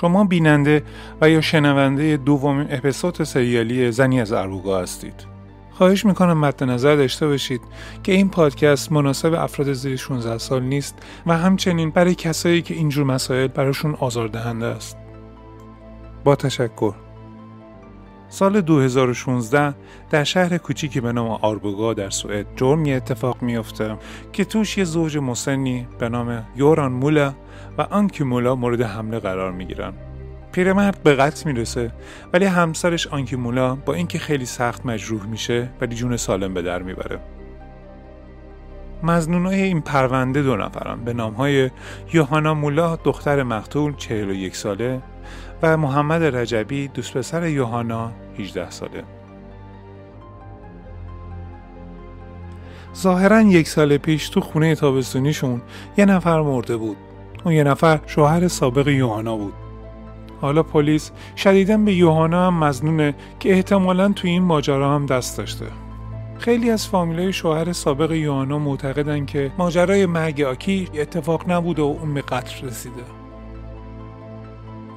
شما بیننده و یا شنونده دومین اپیزود سریالی زنی از اربوگا هستید. خواهش می‌کنم مد نظر داشته باشید که این پادکست مناسب افراد زیر 16 سال نیست و همچنین برای کسایی که اینجور مسائل براشون آزاردهنده است. با تشکر. سال 2016 در شهر کوچیکی به نام آربوگا در سوئد جرمی اتفاق میافته که توش یه زوج مسنی به نام یوران مولا و آنکی مولا مورد حمله قرار می‌گیرن. پیرمرد به قتل می‌رسه ولی همسرش آنکی مولا با اینکه خیلی سخت مجروح میشه ولی جون سالم به در می‌بره. مزنونای این پرونده دو نفرن به نامهای یوهانا مولا دختر مقتول 41 ساله و محمد رجبی دوست پسر یوهانا 18 ساله. ظاهرا یک سال پیش تو خونه تابستونیشون یه نفر مرده بود. اون یه نفر شوهر سابق یوهانا بود. حالا پلیس شدیدن به یوهانا هم مزنونه که احتمالا تو این ماجرا هم دست داشته. خیلی از فامیلای شوهر سابق یوهانا معتقدن که ماجرای مرگ آکی اتفاق نبوده و اون به قتل رسیده.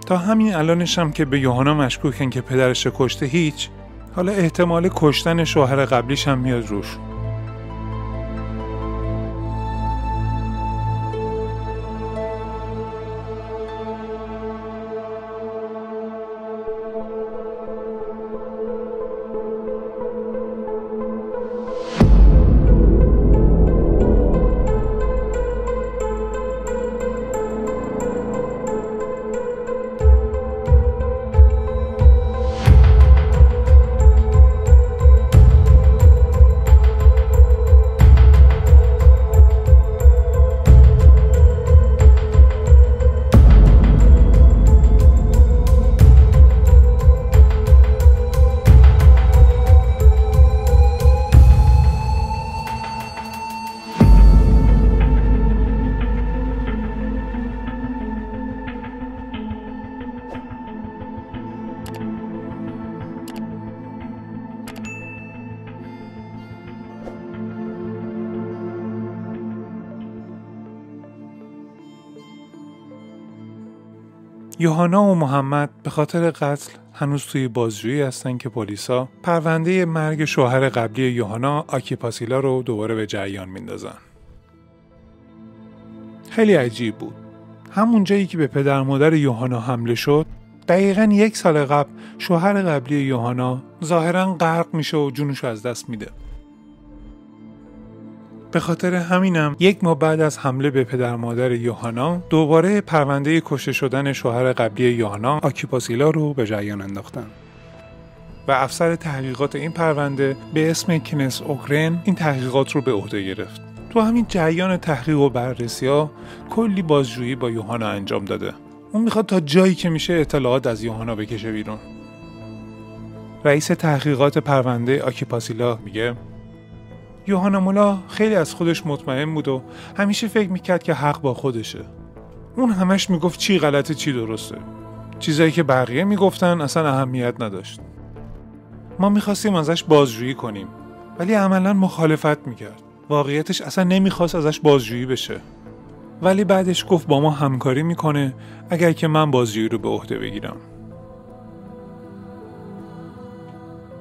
تا همین الانش هم که به یوهانا مشکوکن که پدرش کشته هیچ حالا احتمال کشتن شوهر قبلیش هم میاد روش یوهانا و محمد به خاطر قتل هنوز توی بازجویی هستن که پلیسا پرونده مرگ شوهر قبلی یوهانا آکیپاسیلا رو دوباره به جریان میندازن. خیلی عجیب بود. همون جایی که به پدر مادر یوهانا حمله شد دقیقا یک سال قبل شوهر قبلی یوهانا ظاهرا غرق میشه و جونش از دست میده. به خاطر همینم یک ماه بعد از حمله به پدر مادر یوهانا دوباره پرونده کشته شدن شوهر قبلی یوهانا آکیپاسیلا رو به جریان انداختن. و افسر تحقیقات این پرونده به اسم کنس اوکرن این تحقیقات رو به عهده گرفت. تو همین جریان تحقیق و بررسی ها کلی بازجویی با یوهانا انجام داده. اون می‌خواد تا جایی که میشه اطلاعات از یوهانا بکشه بیرون. رئیس تحقیقات پرونده آکیپاسیلا میگه یوهانا مولا خیلی از خودش مطمئن بود و همیشه فکر می‌کرد که حق با خودشه. اون همش می‌گفت چی غلطه چی درسته. چیزایی که بقیه می‌گفتن اصلا اهمیت نداشت. ما می‌خواستیم ازش بازجویی کنیم ولی عملا مخالفت می‌کرد. واقعیتش اصلا نمی‌خواست ازش بازجویی بشه. ولی بعدش گفت با ما همکاری می‌کنه اگر که من بازجویی رو به عهده بگیرم.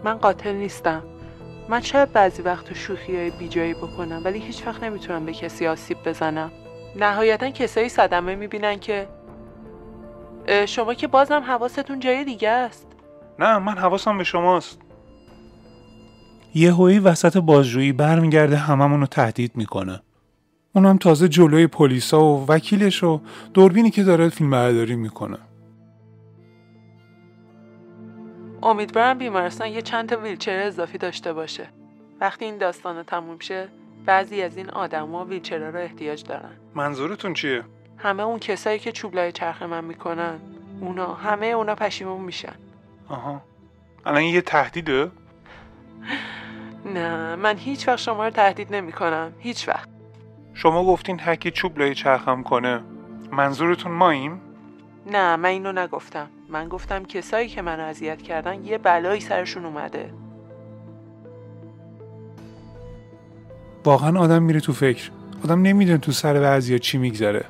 من قاتل نیستم. من شاید بعضی وقت شوخی های بیجایی بکنم ولی هیچ وقت نمی‌تونم به کسی آسیب بزنم. نهایتا کسایی صدمه می‌بینن که شما که بازم حواستون جای دیگه است. نه من حواسم به شماست. یه هویی وسط بازجویی برمیگرده هممون رو تهدید می‌کنه. اونم تازه جلوی پلیسا و وکیلش و دوربینی که داره فیلم برداری می‌کنه. امیدوارم بیمارستان یه چند تا ویلچر اضافی داشته باشه. وقتی این داستان تموم شه بعضی از این آدما ویلچرها رو احتیاج دارن. منظورتون چیه؟ همه اون کسایی که چوبلای چرخ من می‌کنن اونا همه اونا پشیمون میشن. آها. الان یه تهدیده؟ نه من هیچ وقت شما رو تهدید نمی کنم هیچ وقت. شما گفتین هکی چوب لای چرخم کنه. منظورتون ماییم؟ نه من اینو نگفتم. من گفتم کسایی که منو اذیت کردن یه بلایی سرشون اومده. واقعا آدم میره تو فکر. آدم نمی‌دونه تو سر بعضیا چی میگذره.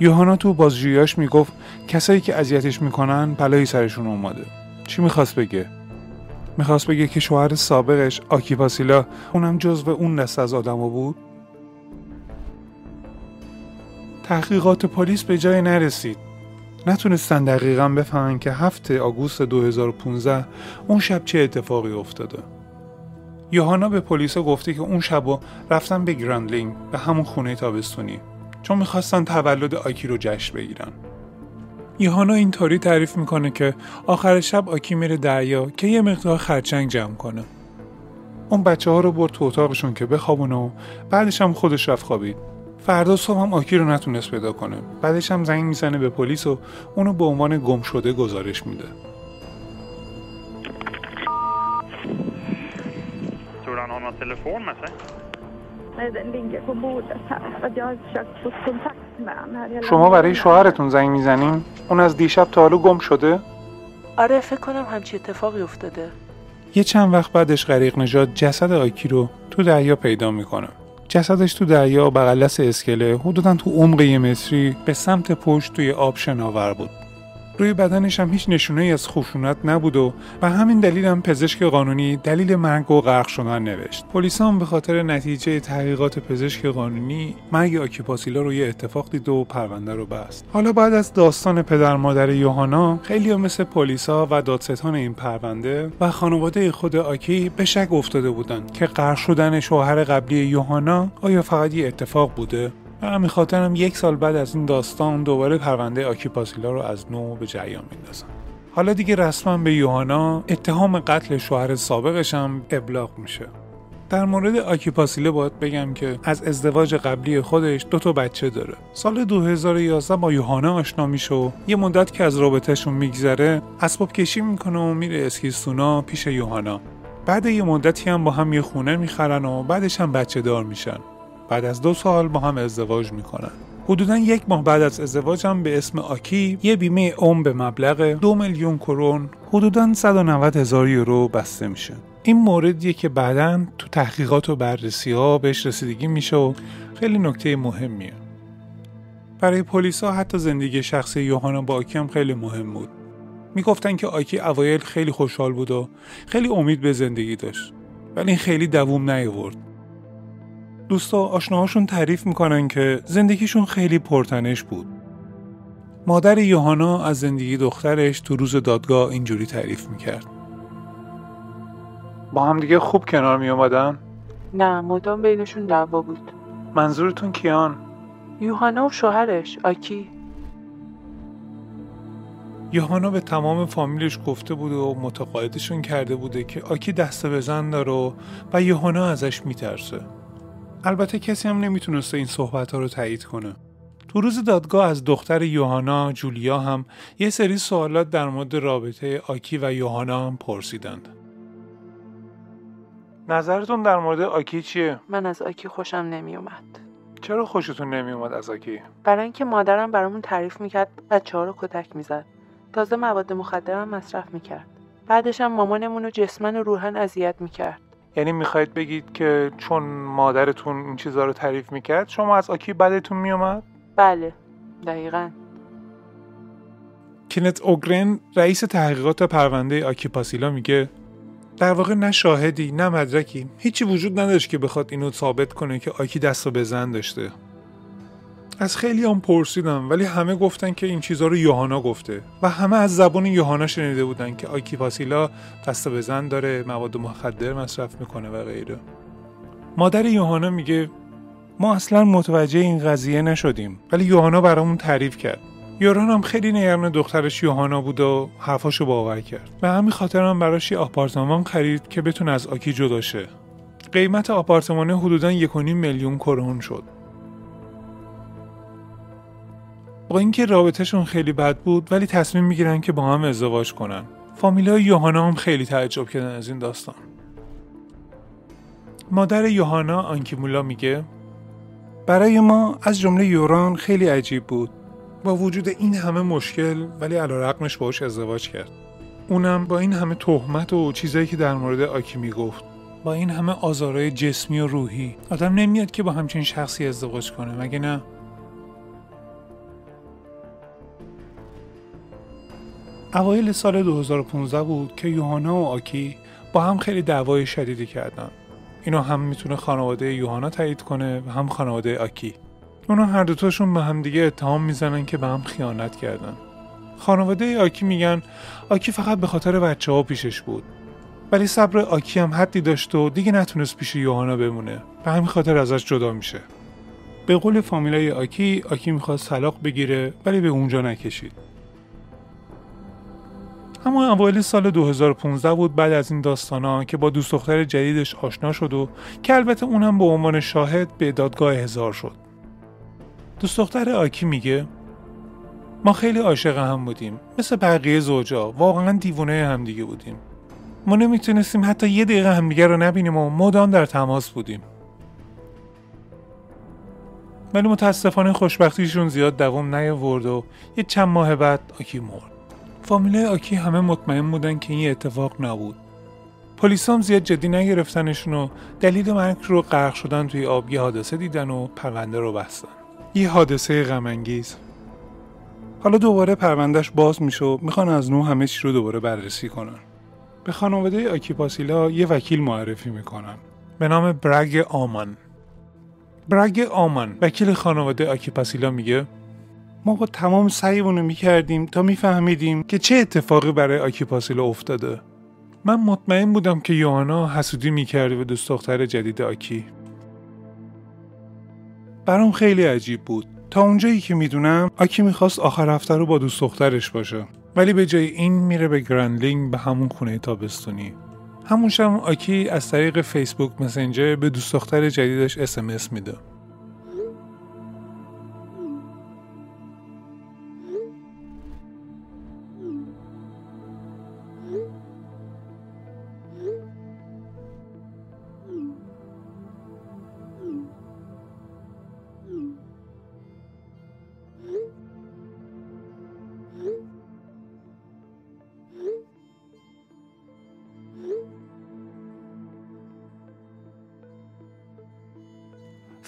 یوهانا تو بازجوییاش می‌گفت کسایی که اذیتش می‌کنن بلایی سرشون اومده. چی می‌خواست بگه؟ می‌خواست بگه که شوهر سابقش آکیپاسیلا اونم جزو اون دست از آدما بود؟ تحقیقات پلیس به جای نرسید. نتونستن دقیقا بفهمن که هفته آگوست 2015 اون شب چه اتفاقی افتاده. یوهانا به پلیسا گفته که اون شبو رفتن به گراندلینگ به همون خونه تابستونی چون می‌خواستن تولد آکی رو جشن بگیرن. یوهانا اینطوری تعریف می‌کنه که آخر شب آکی میره دریا که یه مقدار خرچنگ جمع کنه. اون بچه ها رو برد تو اتاقشون که بخوابونه و بعدش هم خودش رفت خوابید. فردا صبح هم آکی رو نتونست پیدا کنه. بعدش هم زنگ می‌زنه به پلیس و اونو به عنوان گم شده گزارش میده. Tror du han har någon telefon med sig? Nej, den ligger på bordet här. Att jag har försökt få kontakt med honom här hela شما برای. شوهرتون زنگ می‌زنین؟ اون از دیشب تا حالا گم شده؟ آره فکر کنم همچی اتفاقی افتاده. یه چند وقت بعدش غریق نژاد جسد آکی رو تو دریا پیدا می‌کنه. جسدش تو دریا بغل دست اسکله حدودا تو عمق یه متری به سمت پشت توی آب شناور بود. روی بدنش هم هیچ نشونه ای از خشونت نبود و به همین دلیل هم پزشک قانونی دلیل مرگ و غرق شدن نوشت. پلیس هم به خاطر نتیجه تحقیقات پزشک قانونی مرگ آکیپاسیلا رو یه اتفاق دید و پرونده رو بست. حالا بعد از داستان پدر مادر یوهانا خیلی مثل پلیسا و دادستان این پرونده و خانواده خود آکی به شک افتاده بودند که غرق شدن شوهر قبلی یوهانا آیا فقط یه اتفاق بوده؟ و همین خاطر هم یک سال بعد از این داستان دوباره پرونده آکیپاسیلا رو از نو به جریان میندازن حالا دیگه رسما به یوهانا اتهام قتل شوهر سابقش هم ابلاغ میشه. در مورد آکیپاسیله باید بگم که از ازدواج قبلی خودش دو تا بچه داره. سال 2011 با یوهانا آشنا میشه و یه مدت که از رابطهشون میگذره اسباب کشی می‌کنه و میره اسکیستونا پیش یوهانا بعد یه مدتی هم با هم یه خونه می‌خرن و بعدش هم بچه دار میشن. بعد از دو سال با هم ازدواج می‌کنن. حدودا یک ماه بعد از ازدواج هم به اسم آکی یه بیمه عمر به مبلغ دو میلیون کرون حدودا 190 هزار یورو بسته میشه. این موردیه که بعدا تو تحقیقات و بررسی ها بهش رسیدگی میشه و خیلی نکته مهمیه. برای پلیسا حتی زندگی شخصی یوهانا با آکی هم خیلی مهم بود. می‌گفتن که آکی اوایل خیلی خوشحال بود و خیلی امید به زندگی داشت. ولی این خیلی دووم نیاورد. دوستا آشناهاشون تعریف می‌کنن که زندگیشون خیلی پرتنش بود. مادر یوهانا از زندگی دخترش تو روز دادگاه اینجوری تعریف می‌کرد. با هم دیگه خوب کنار می اومدن؟ نه مدام بینشون دعوا بود منظورتون کیان؟ یوهانا و شوهرش آکی یوهانا به تمام فامیلش گفته بود و متقاعدشون کرده بوده که آکی دست بزن داره و یوهانا ازش میترسه. البته کسی هم نمی‌تونسته این صحبت ها رو تایید کنه. تو روز دادگاه از دختر یوهانا جولیا هم یه سری سوالات در مورد رابطه آکی و یوهانا هم پرسیدند. نظرتون در مورد آکی چیه؟ من از آکی خوشم نمیومد چرا خوشتون نمیومد از آکی؟ برای اینکه مادرم برامون تعریف می‌کرد بچه ها رو کتک می‌زد تازه مواد مخدرم مصرف می‌کرد بعدش هم مامانمون رو جسمن و روحن اذیت می‌کرد یعنی می‌خواید بگید که چون مادرتون این چیزها رو تعریف می‌کرد شما از آکی بدتون میومد؟ بله دقیقا. کینت اوگرن رئیس تحقیقات پرونده آکی پاسیلا میگه در واقع نه شاهدی نه مدرکی. هیچی وجود نداشت که بخواد اینو ثابت کنه که آکی دست و بزن داشته. از خیلی هم پرسیدم ولی همه گفتن که این چیزها رو یوهانا گفته و همه از زبان یوهانا شنیده بودن که آکی پاسیلا دست به زن داره مواد مخدر مصرف می‌کنه و غیره. مادر یوهانا میگه ما اصلا متوجه این قضیه نشدیم. ولی یوهانا برامون تعریف کرد. یوران هم خیلی نگران دخترش یوهانا بود و حرفاشو باور کرد. به همین خاطر هم براش یه آپارتمان خرید که بتونه از آکی جدا شه. قیمت آپارتمان حدودا 1.5 میلیون کرون شد. با اینکه رابطهشون خیلی بد بود ولی تصمیم می‌گیرن که با هم ازدواج کنن. فامیلای یوهانا هم خیلی تعجب کردن از این داستان. مادر یوهانا آنکیمولا میگه برای ما از جمله یوران خیلی عجیب بود. با وجود این همه مشکل ولی علیرغمش باهاش ازدواج کرد. اونم با این همه تهمت و چیزایی که در مورد آکی می‌گفت. با این همه آزارهای جسمی و روحی. آدم نمیاد که با همچین شخصی ازدواج کنه مگه نه؟ اوایل سال 2015 بود که یوهانا و آکی با هم خیلی دعوای شدیدی کردن. اینو هم می‌تونه خانواده یوهانا تایید کنه و هم خانواده آکی. اونا هر دوتاشون به هم دیگه اتهام می‌زنن که به هم خیانت کردن. خانواده آکی میگن آکی فقط به خاطر بچه ها پیشش بود. ولی صبر آکی هم حدی داشت و دیگه نتونست پیش یوهانا بمونه. به همین خاطر ازش جدا میشه. به قول فامیلای آکی آکی می‌خواست طلاق بگیره ولی به اونجا نکشید. همون اوایل سال 2015 بود بعد از این داستانا که با دوست دختر جدیدش آشنا شد و که البته اونم به عنوان شاهد به دادگاه هزار شد. دوست دختر آکی میگه ما خیلی عاشق هم بودیم مثل بقیه زوجا واقعا دیوونه همدیگه بودیم. ما نمی‌تونستیم حتی یه دقیقه همدیگه رو نبینیم و مدام در تماس بودیم. ولی متاسفانه خوشبختیشون زیاد دوام نیاورد و یه چند ماه بعد آکی مرد. فامیله آکی همه مطمئن بودن که این اتفاق نبود. پلیس هم زیاد جدی نگرفتنشون و دلیل مرگ رو غرق شدن توی آب یه حادثه دیدن و پرونده رو بستن. یه حادثه غمانگیز. حالا دوباره پروندهش باز میشه و می‌خوان از نو همه چی رو دوباره بررسی کنن. به خانواده آکیپاسیلا یه وکیل معرفی می‌کنن. به نام برگ آمان. برگ آمان. وکیل خانواده آکیپاسیلا میگه ما با تمام سعیمون رو می‌کردیم تا میفهمیدیم که چه اتفاقی برای آکیپاسیلا افتاده. من مطمئن بودم که یوانا حسودی می‌کرده به دوست دختر جدید آکی. برام خیلی عجیب بود. تا اونجایی که می‌دونم آکی می‌خواست آخر هفته رو با دوست دخترش باشه. ولی به جای این میره به گرندلینگ به همون خونه تابستونی. همون شب آکی از طریق فیسبوک مسنجر به دوست دختر جدیدش اسمس میده.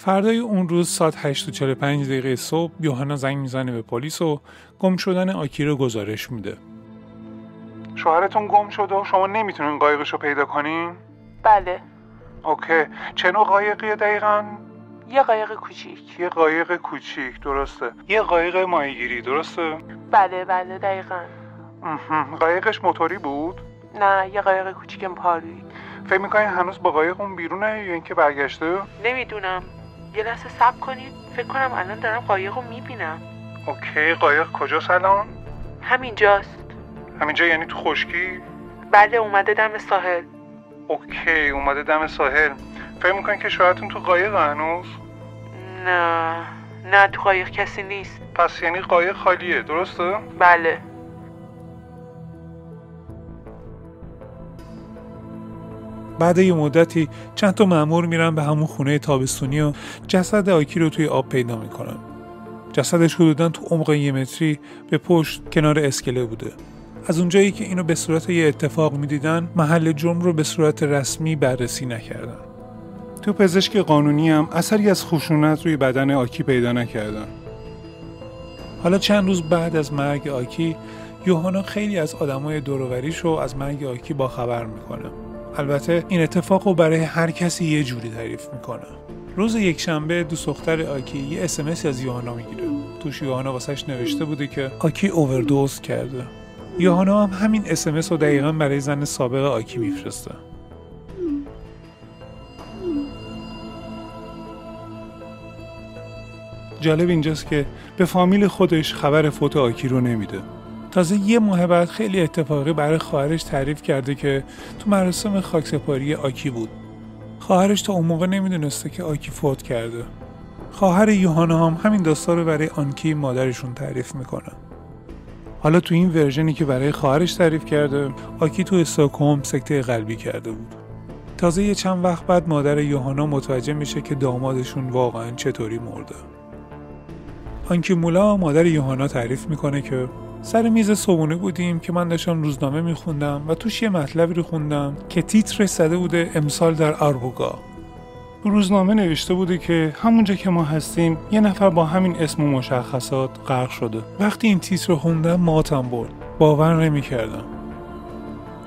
فردای اون روز ساعت 8:45 دقیقه صبح یوهانا زنگ می‌زنه به پلیس و گم شدن آکی رو گزارش میده. شوهرتون گم شده و شما نمی‌تونین قایقش رو پیدا کنین؟ بله اوکی. چه نوع قایقیه دقیقا؟ یه قایق کوچیک یه قایق کوچیک درسته. یه قایق ماهیگیری درسته؟ بله بله دقیقا. قایقش موتوری بود؟ نه یه قایق کوچیک پارویی فکر می‌کنین هنوز با قایق اون بیرونه یا اینکه برگشته؟ نمی‌دونم یه لحظه صبر کنید فکر کنم الان دارم قایق رو می‌بینم اوکی قایق کجاست الان؟ همینجاست همینجا یعنی تو خشکی؟ بله اومده دم ساحل اوکی اومده دم ساحل فکر می‌کنین که شوهرتون تو قایق هنوز؟ نه نه تو قایق کسی نیست پس یعنی قایق خالیه درسته؟ بله بعد یه مدتی چند تا مأمور میرن به همون خونه تابستونی و جسد آکی رو توی آب پیدا می‌کنن. جسدش حدودا تو عمق یه متری به پشت کنار اسکله بوده. از اونجایی که اینو به صورت یه اتفاق می‌دیدن محل جرم رو به صورت رسمی بررسی نکردن. تو پزشک قانونی هم اثری از خشونت روی بدن آکی پیدا نکردن. حالا چند روز بعد از مرگ آکی یوهانا خیلی از آدمای دوروریش رو از مرگ آکی با خبر می‌کنه. البته این اتفاق رو برای هر کسی یه جوری تعریف می‌کنه. روز یک شنبه دوست دختر آکی یه اسمس از یوهانا می‌گیره. توش یوهانا واسش نوشته بوده که آکی اووردوز کرده. یوهانا هم همین اسمس رو دقیقا برای زن سابق آکی میفرسته. جالب اینجاست که به فامیل خودش خبر فوت آکی رو نمیده. تازه یه ماه بعد خیلی اتفاقی برای خواهرش تعریف کرده که تو مراسم خاکسپاری آکی بود. خواهرش تا اون موقع نمی‌دونسته که آکی فوت کرده. خواهر یوهانا هم همین داستان رو برای آنکی مادرشون تعریف می‌کنه. حالا تو این ورژنی که برای خواهرش تعریف کرده آکی تو استاکهلم سکته قلبی کرده بود. تازه یه چند وقت بعد مادر یوهانا متوجه میشه که دامادشون واقعا چطوری مرده. آنکی مولا مادر یوهانا تعریف می‌کنه که سر میز صبونه بودیم که من داشتم روزنامه میخوندم و توش یه مطلبی رو خوندم که تیترش زده بوده امسال در آربوگا روزنامه نوشته بوده که همونجا که ما هستیم یه نفر با همین اسم و مشخصات غرق شده. وقتی این تیتر رو خوندم ماتم برد. باور نمی‌کردم.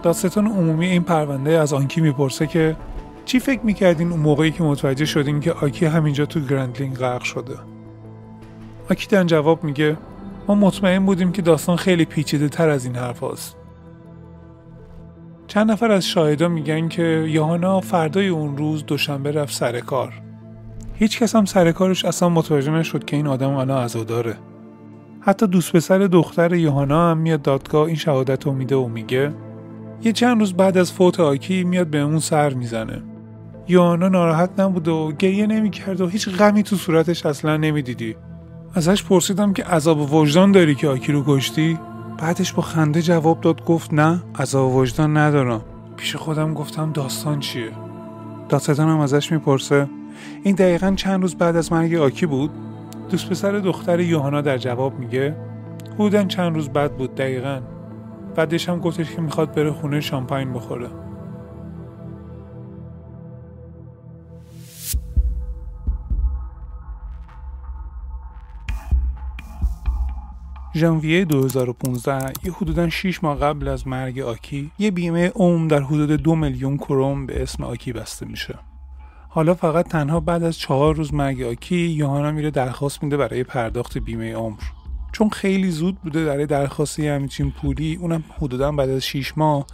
داستان عمومی این پرونده از آنکی می‌پرسه که چی فکر می‌کردین اون موقعی که متوجه شدین که آکی همینجا تو گرندلینگ غرق شده؟ آکی در جواب میگه ما مطمئن بودیم که داستان خیلی پیچیده تر از این حرف هست. چند نفر از شاهدا میگن که یوهانا فردای اون روز دوشنبه رفت سر کار. هیچ کس هم سر کارش اصلا متوجه نشد که این آدم الان عزاداره. حتی دوست پسر دختر یوهانا هم میاد دادگاه این شهادت رو میده و میگه یه چند روز بعد از فوت آکی میاد به اون سر می‌زنه. یوهانا ناراحت نبود و گریه نمی‌کرد و هیچ غمی تو صورتش اصلا نمی‌دیدی. ازش پرسیدم که عذاب وجدان داری که آکی رو کشتی؟ بعدش با خنده جواب داد گفت نه عذاب وجدان ندارم. پیش خودم گفتم داستان چیه؟ دادستانم ازش می‌پرسه این دقیقا چند روز بعد از مرگ آکی بود؟ دوست پسر دختر یوهانا در جواب میگه بودن چند روز بعد بود دقیقا. بعدش هم گفتش که می‌خواد بره خونه شامپاین بخوره. ژانویه 2015 یه حدودا 6 ماه قبل از مرگ آکی یه بیمه عمر در حدود دو میلیون کروم به اسم آکی بسته میشه. حالا فقط تنها بعد از چهار روز مرگ آکی یوهانا میره درخواست میده برای پرداخت بیمه عمر. چون خیلی زود بوده برای درخواستی همچین پولی اونم حدودا بعد از 6 ماه.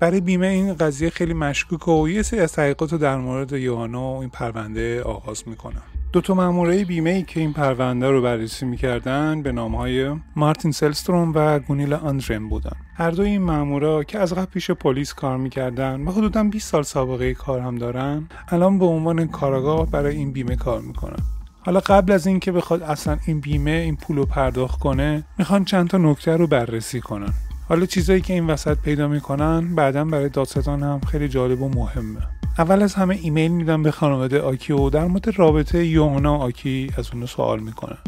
برای بیمه این قضیه خیلی مشکوک و یه سری از تحقیقات در مورد یوهانا و این پرونده آغاز می‌کنن. دو تا مامورای بیمه ای که این پرونده رو بررسی می‌کردن به نام های مارتین سلستروم و گونیلا آندرم بودن. هر دو این مامورا که از قبل پیش پلیس کار می‌کردن و حدودا 20 سال سابقه کار هم دارن الان به عنوان کاراگاه برای این بیمه کار می‌کنن. حالا قبل از اینکه بخواد اصلا این بیمه این پول رو پرداخت کنه می‌خوان چند تا نکته رو بررسی کنن. حالا چیزایی که این وسط پیدا می‌کنن بعدا برای دادستان هم خیلی جالب و مهمه. اول از همه ایمیل میدم به خانواده آکی و در مورد رابطه یوهانا آکی از اونو سوال می‌کنن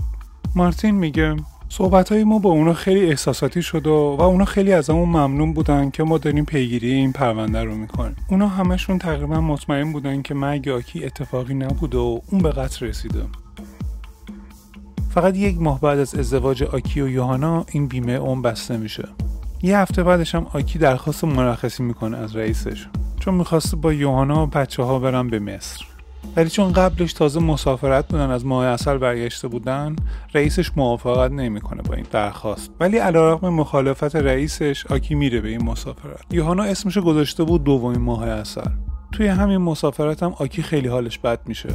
مارتین میگه صحبت های ما با اونا خیلی احساساتی شد و, و اونا خیلی از همون ممنون بودن که ما داریم پیگیری این پرونده رو می‌کنیم. اونا همشون تقریبا مطمئن بودن که مرگ آکی اتفاقی نبود و اون به قتل رسیده. فقط یک ماه بعد از ازدواج آکی و یوهانا این بیمه اون بسته میشه. یه هفته بعدش هم آکی درخواست مرخصی می‌کنه از رئیسش. چون می‌خواسته با یوهانا و بچه ها برن به مصر. ولی چون قبلش تازه مسافرت بودن از ماه اصل برگشته بودن رئیسش موافقت نمی‌کنه با این درخواست. ولی علیرغم مخالفت رئیسش آکی میره به این مسافرت. یوهانا اسمش گذاشته بود دومین ماه اصل توی همین مسافرت هم آکی خیلی حالش بد میشه.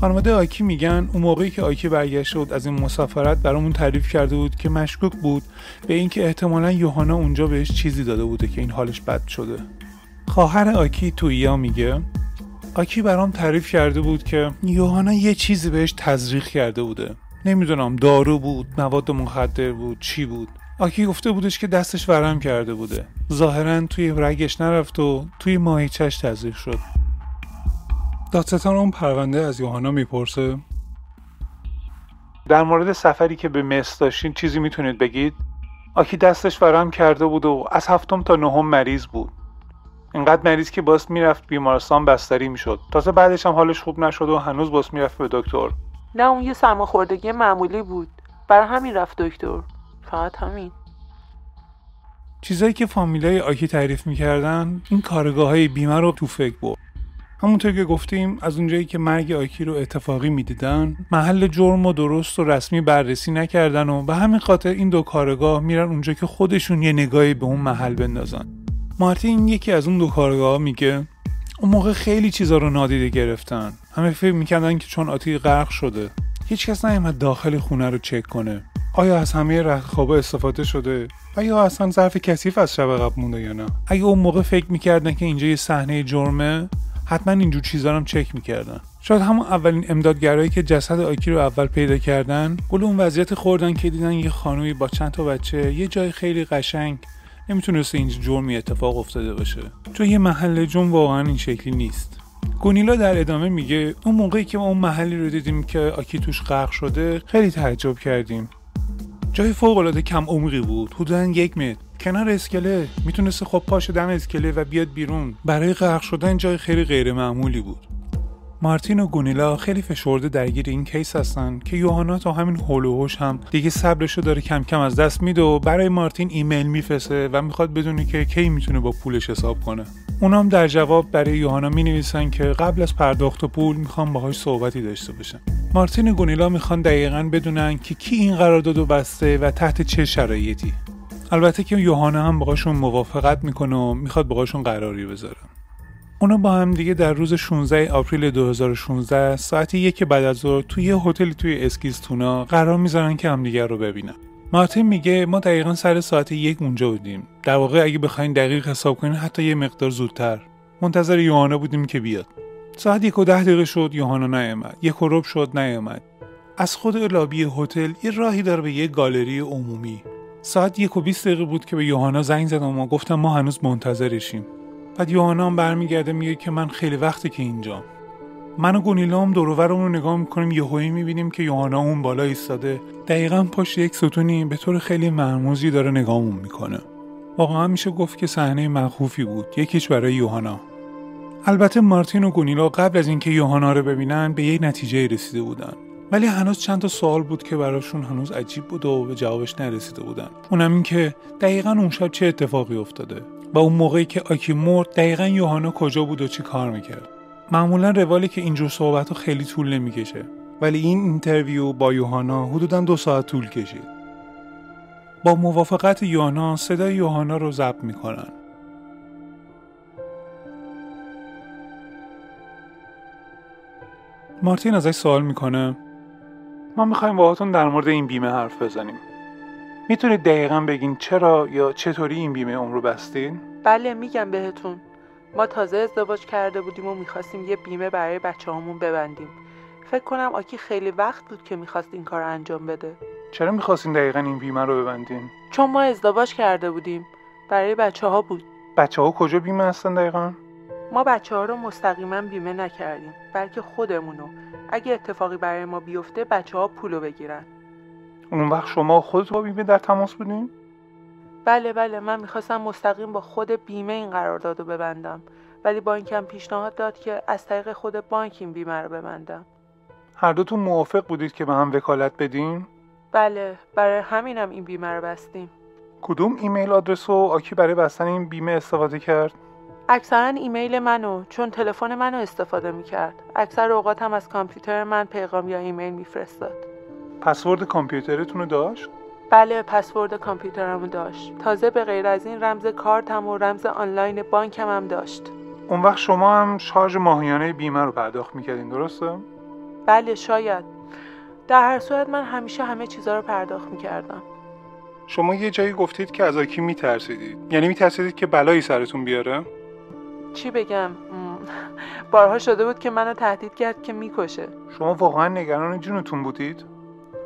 خانواده آکی میگن اون موقعی که آکی برگشته بود از این مسافرت برامون تعریف کرده بود که مشکوک بود به اینکه احتمالا یوهانا اونجا بهش چیزی داده بوده که این حالش بد شده. خواهر آکی تویا میگه. آکی برام تعریف کرده بود که یوهانا یه چیزی بهش تزریق کرده بوده. نمی‌دونم دارو بود مواد مخدر بود چی بود. آکی گفته بودش که دستش ورم کرده بوده. ظاهرا توی رگش نرفت و توی ماهیچش تزریق شد. دادستان اون پرونده از یوهانا می‌پرسه. در مورد سفری که به مصر داشتین چیزی می‌تونید بگید؟ آکی دستش ورم کرده بود و از هفتم تا نهم مریض بود. اینقدر مریض که باز می‌رفت بیمارستان بستری می‌شد. تازه بعدش هم حالش خوب نشد و هنوز باز می‌رفت به دکتر. نه اون یه سرماخوردگی معمولی بود. برای همین رفت دکتر. فقط همین. چیزایی که فامیلای آکی تعریف می‌کردن این کارگاه های بیمه رو تو فکر برد. همونطور که گفتیم از اونجایی که مرگ آکی رو اتفاقی می‌دیدن محل جرم و درست و رسمی بررسی نکردن و به همین خاطر این دو کارگاه میرن اونجا که خودشون یه نگاهی به اون محل بندازن. مارتین یکی از اون دو کارگاه میگه اون موقع خیلی چیزا رو نادیده گرفتن. همه فکر می‌کردن که چون آتی غرق شده هیچکس نیومد داخل خونه رو چک کنه. آیا از همه رختخوابا استفاده شده؟ و یا اصلا ظرف کثیف از شب قبل مونده یا نه؟ اگه اون موقع فکر می‌کردن که اینجا یه صحنه جرمه حتما اینجور چیزا هم چک می‌کردن. شاید همون اولین امدادگرایی که جسد آکی رو اول پیدا کردن گل اون وضعیت خوردن که دیدن یه خانومی با چند تا بچه یه جای خیلی قشنگ نمی‌تونسته اینجا جرمی اتفاق افتاده باشه. چون یه محل جرم واقعا این شکلی نیست. گونیلا در ادامه میگه اون موقعی که ما اون محلی رو دیدیم که آکی توش غرق شده خیلی تعجب کردیم. جای فوق العاده کم عمقی بود حدودا یک متر. کنار اسکله می‌تونسته خب پاش دم اسکله و بیاد بیرون. برای غرق شدن جای خیلی غیر معمولی بود. مارتین و گونیلا خیلی فشرده درگیر این کیس هستن که یوهانا تا همین هول و هم دیگه صبرشو داره کم کم از دست میده و برای مارتین ایمیل میفرسته و می‌خواد بدونه که کی می‌تونه با پولش حساب کنه. اونام در جواب برای یوهانا می نویسن که قبل از پرداخت و پول می‌خوان باهاش صحبتی داشته باشن. مارتین و گونیلا می‌خوان دقیقا بدونن که کی این قراردادو بسته و تحت چه شرایطی. البته که یوهانا هم باهاشون موافقت می‌کنه و می‌خواد باهاشون قراری بذاره. اونا با هم دیگه در روز 16 آپریل 2016 ساعت یک بعد از ظهر توی یه هتل توی اسکیستونا قرار می‌ذارن که همدیگر رو ببینن. مارتین میگه ما دقیقا سر ساعت یک اونجا بودیم. در واقع اگه بخواین دقیق حساب کنین حتی یه مقدار زودتر. منتظر یوهانا بودیم که بیاد. ساعت یک و ده دقیقه شد یوهانا نیامد یک و شد نیامد از خود لابی هتل یه راهی داره به یه گالری عمومی. ساعت یک و بیست دقیقه بود که به یوهانا زنگ زدم و گفتم ما هنوز منتظرشیم. بعد یوهانا هم برمیگرده میگه که من خیلی وقتی که اینجام من و گونیلا هم دور رو نگاه می‌کنیم یهویی می‌بینیم که یوهانا اون بالا ایستاده. دقیقا پشت یک ستونی به طور خیلی مرموزی داره نگاهمون می‌کنه. واقعا میشه گفت که صحنه مخوفی بود یکیش برای یوهانا البته مارتین و گونیلا قبل از اینکه یوهانا رو ببینن به یک نتیجه رسیده بودن. ولی هنوز چند تا سوال بود که براشون هنوز عجیب بود و به جوابش نرسیده بودن. اونم این که دقیقا اون شب چه اتفاقی افتاده؟ و اون موقعی که آکی مرد دقیقا یوهانا کجا بود و چی کار می‌کرد. معمولا روالی که اینجور صحبت خیلی طول نمی‌کشه. ولی این interview با یوهانا حدودا دو ساعت طول کشید. با موافقت یوهانا صدای یوهانا رو ضبط می‌کنن. مارتین ازش سوال می‌کنه ما می‌خوایم باهاتون در مورد این بیمه حرف بزنیم. می‌تونید دقیقا بگین چرا یا چطوری این بیمه عمر رو بستین؟ بله میگم بهتون. ما تازه ازدواج کرده بودیم و می‌خواستیم یه بیمه برای بچه همون ببندیم. فکر کنم آکی خیلی وقت بود که می‌خواست این کار انجام بده. چرا می‌خواستین دقیقا این بیمه رو ببندین؟ چون ما ازدواج کرده بودیم. برای بچه ها بود. بچه ها کجا بیمه هستن دقیقا؟ ما بچه ها رو مستقیما بیمه نکردیم بلکه خودمونو. اگه اتفاقی برای ما بیفته بچه ها پولو بگیرن. اون وقت شما خودت با بیمه در تماس بودین؟ بله بله. من می‌خواستم مستقیم با خود بیمه این قرارداد رو ببندم. ولی بانکم پیشنهاد داد که از طریق خود بانک این بیمه رو ببندم. هر دوتون موافق بودید که به هم وکالت بدین؟ بله. برای همینم این بیمه رو بستیم. کدوم email address رو آکی برای بستن این بیمه استفاده کرد؟ اکثرا ایمیل منو چون تلفن منو استفاده می‌کرد. اکثر اوقات هم از کامپیوتر من پیغام یا ایمیل میفرستاد. پسورد کامپیوترتون رو داشت؟ بله پسورد کامپیوترم داشت تازه به غیر از این رمز کارتم و رمز آنلاین بانکم هم داشت اون وقت شما هم شارژ ماهیانه بیمه رو پرداخت می‌کردین درسته؟ بله شاید در هر صورت من همیشه همه چیزها رو پرداخت می‌کردم شما یه جایی گفتید که از آکی میترسیدید یعنی میترسیدید که بلایی سرتون بیاره؟ چی بگم بارها شده بود که منو تهدید کرد که می‌کشه شما واقعا نگران جونتون بودید؟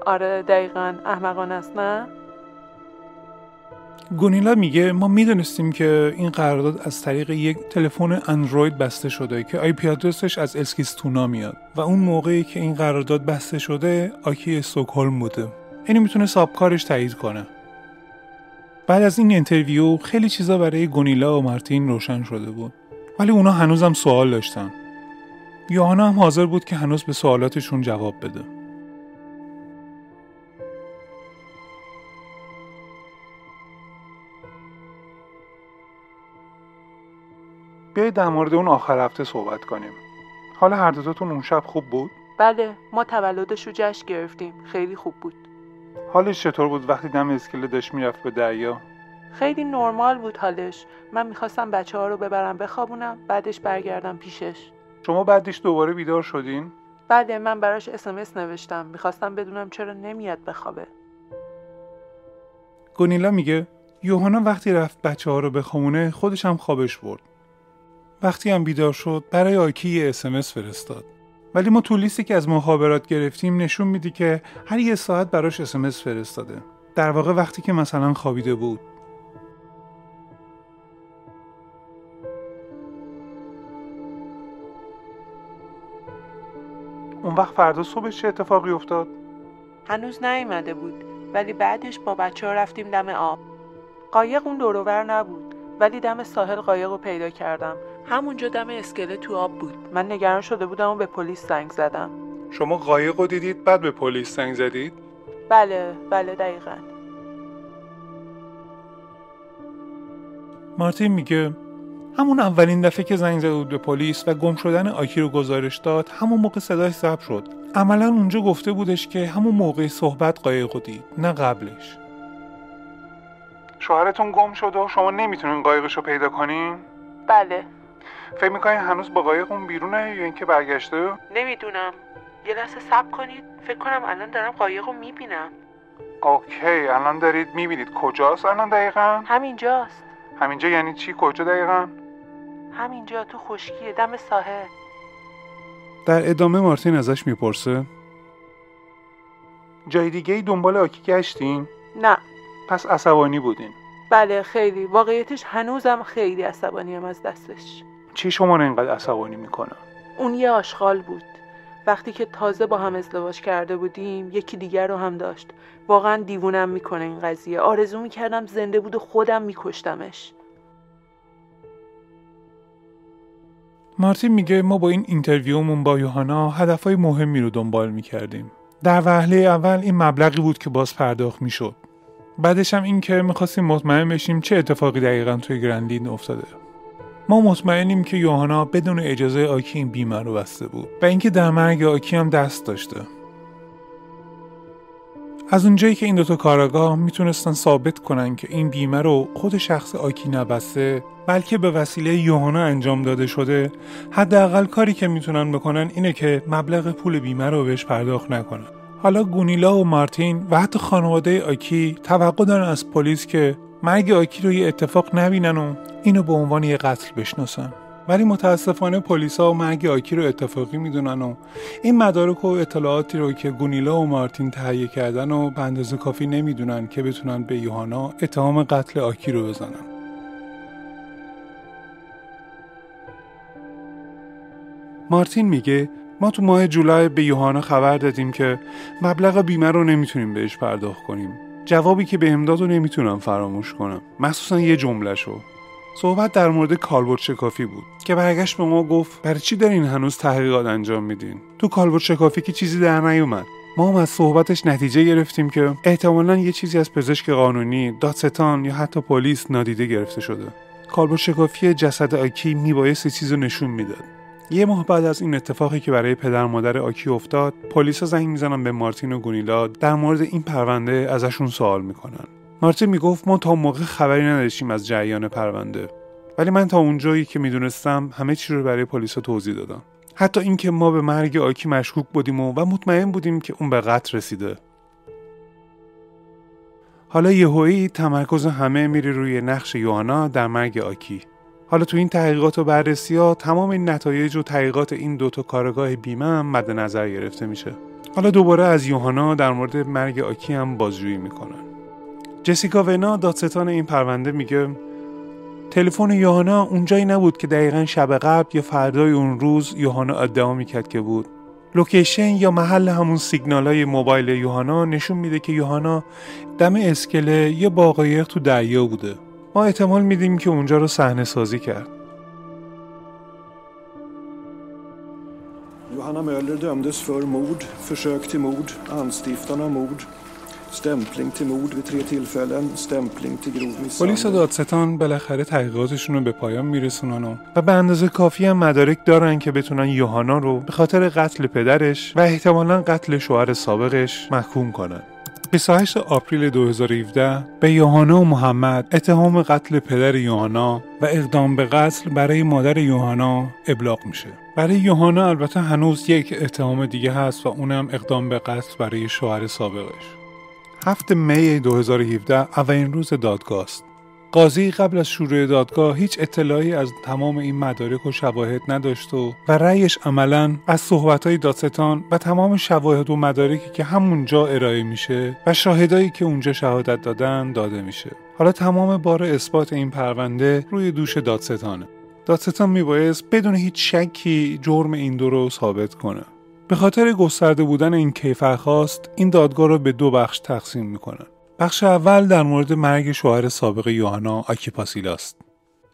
آره دقیقا. احمقان است نه؟ گونیلا میگه ما می‌دونستیم که این قرارداد از طریق یک تلفن اندروید بسته شده که IP address ش از اسکیلستونا میاد و اون موقعی که این قرارداد بسته شده آکی استکهلم بوده. یعنی می‌تونه سابکارش تایید کنه. بعد از این interview خیلی چیزا برای گونیلا و مارتین روشن شده بود. ولی اونا هنوزم سوال داشتن. یوهانا هم حاضر بود که هنوز به سوالاتشون جواب بده. بیایید در مورد اون آخر هفته صحبت کنیم. حالا هر دوتاتون اون شب خوب بود؟ بله ما تولدش رو جشن گرفتیم. خیلی خوب بود. حالش چطور بود وقتی دم اسکله داشت می‌رفت به دریا؟ خیلی نرمال بود حالش. من می‌خواستم بچه ها رو ببرم بخوابونم بعدش برگردم پیشش. شما بعدش دوباره بیدار شدین؟ بله من براش اسمس نوشتم. می‌خواستم بدونم چرا نمیاد بخوابه. گونیلا میگه یوهانا وقتی رفت بچه ها رو بخوابونه خودش هم خوابش برد. وقتی هم بیدار شد برای آیکی یه اسمس فرستاد. ولی ما تو لیستی که از مخابرات گرفتیم نشون میدی که هر یه ساعت براش اسمس فرستاده. در واقع وقتی که مثلا خوابیده بود. اون وقت فردا صبح چه اتفاقی افتاد؟ هنوز نیومده بود ولی بعدش با بچه ها رفتیم دم آب. قایق اون دورور نبود ولی دم ساحل قایق رو پیدا کردم. همونجا دم اسکله تو آب بود. من نگران شده بودم و به پلیس زنگ زدم. شما قایق رو دیدید بعد به پلیس زنگ زدید؟ بله بله دقیقا. مارتین میگه همون اولین دفعه که زنگ زده بود به پلیس و گم شدن آکی رو گزارش داد همون موقع صداش ضبط شد. عملا اونجا گفته بودش که همون موقع صحبت قایق رو دید نه قبلش. شوهرتون گم شده و شما نمی‌تونین قایقش رو پیدا کنین؟ بله. فکر می‌کنین هنوز با قایق اون بیرونه؟ یا اینکه برگشته؟ نمی‌دونم. یه لحظه صبر کنید. فکر کنم الان دارم قایق رو می‌بینم. اوکی. الان دارید می‌بینید. کجاست الان دقیقا؟ همینجاست. همینجا یعنی چی؟ کجا دقیقا؟ همینجا تو خشکیه. دم ساحل. در ادامه مارتین ازش می‌پرسه. جای دیگه ای دنبال آکی گشتین؟ نه. پس عصبانی بودین. بله خیلی. واقعیتش هنوزم خیلی عصبانیم از دستش. چی شما رو اینقدر عصبانی می‌کنه؟ اون یه آشغال بود. وقتی که تازه با هم ازدواج کرده بودیم یکی دیگر رو هم داشت. واقعا دیوونم می‌کنه این قضیه. آرزو می‌کردم زنده بود و خودم میکشتمش. مارتین میگه ما با این اینترویومون با یوهانا هدفهای مهمی رو دنبال می‌کردیم. در وهله اول این مبلغی بود که باز پرداخت می‌شد. بعدش هم این که می‌خواستیم مطمئن بشیم چه اتفاقی دقیقا توی گرندین افتاده. ما مطمئنیم که یوهانا بدون اجازه آکی این بیمه رو بسته بود و اینکه در مرگ آکی دست داشته. از اونجایی که این دوتا کاراگاه می‌تونستن ثابت کنن که این بیمه رو خود شخص آکی نبسته بلکه به وسیله یوهانا انجام داده شده حداقل کاری که می‌تونن بکنن اینه که مبلغ پول بیمه رو بهش پرداخت نکنن. حالا گونیلا و مارتین و حتی خانواده آکی توقع دارن از پلیس که مرگ آکی رو یه اتفاق نبینن و اینو به عنوان یه قتل بشناسن. ولی متاسفانه پلیسا و مرگ آکی رو اتفاقی می‌دونن و این مدارک و اطلاعاتی رو که گونیلا و مارتین تهیه کردن و به اندازه کافی نمی‌دونن که بتونن به یوهانا اتهام قتل آکی رو بزنن. مارتین میگه ما تو ماه جولای به یوهانا خبر دادیم که مبلغ بیمه رو نمی‌تونیم بهش پرداخت کنیم. جوابی که به امداد رو نمی‌تونم فراموش کنم. مخصوصا یه جمله شو صحبت در مورد کالبد شکافی بود که برگشت به ما گفت برای چی دارین هنوز تحقیقات انجام میدین؟ تو کالبد شکافی که چیزی در نیومد. ما هم از صحبتش نتیجه گرفتیم که احتمالا یه چیزی از پزشک قانونی دادستان یا حتی پلیس نادیده گرفته شده. کالبد شکافی جسد آکی میبایست چیز رو نشون می‌داد. یه ماه بعد از این اتفاقی که برای پدر مادر آکی افتاد پلیسا زنگ می‌زنن به مارتین و گونیلا در مورد این پرونده ازشون سوال می‌کنن. مارتین می‌گفت ما تا موقع خبری نداشتیم از جریان پرونده. ولی من تا اونجایی که می‌دونستم همه چی رو برای پلیسا توضیح دادم. حتی اینکه ما به مرگ آکی مشکوک بودیم و, و مطمئن بودیم که اون به قتل رسیده. حالا یهویی تمرکز همه میره روی نقش یوهانا در مرگ آکی حالا تو این تحقیقات و بررسی ها تمام این نتایج و تحقیقات این دوتا کارگاه بیمه هم مد نظر گرفته میشه. حالا دوباره از یوهانا در مورد مرگ آکی هم بازجویی می‌کنن. جسیکا ونا دادستان این پرونده میگه تلفن یوهانا اونجایی نبود که دقیقا شب قبل یا فردای اون روز یوهانا ادعا می‌کرد که بود. لوکیشن یا محل همون سیگنال های موبایل یوهانا نشون میده که یوهانا دم اسکله یه باقایق تو دریا بوده. ما احتمال میدیم که اونجا رو صحنه سازی کرد. Johanna Möller dömdes för mord, försök till mord, anstiftan stämpling till mord vid tre tillfällen, stämpling till grov پلیس و دادستان بالاخره تحقیقاتشون رو به پایان میرسونن و به اندازه کافی هم مدارک دارن که بتونن یوهانا رو به خاطر قتل پدرش و احتمالا قتل شوهر سابقش محکوم کنن 28 آپریل 2017 به یوهانا و محمد اتهام قتل پدر یوهانا و اقدام به قتل برای مادر یوهانا ابلاغ میشه. برای یوهانا البته هنوز یک اتهام دیگه هست و اونم اقدام به قتل برای شوهر سابقش. 7 می 2017 اولین روز دادگاه است. قاضی قبل از شروع دادگاه هیچ اطلاعی از تمام این مدارک و شواهد نداشت و و رأیش عملا از صحبتهای دادستان و تمام شواهد و مدارکی که همونجا ارائه میشه و شاهدایی که اونجا شهادت دادن داده میشه. حالا تمام بار اثبات این پرونده روی دوش دادستانه. دادستان میبایست بدون هیچ شکی جرم این دو رو ثابت کنه. به خاطر گسترده بودن این کیفرخواست این دادگاه رو به دو بخش تقسیم می‌کنن بخش اول در مورد مرگ شوهر سابق یوهانا آکیپاسیلاست.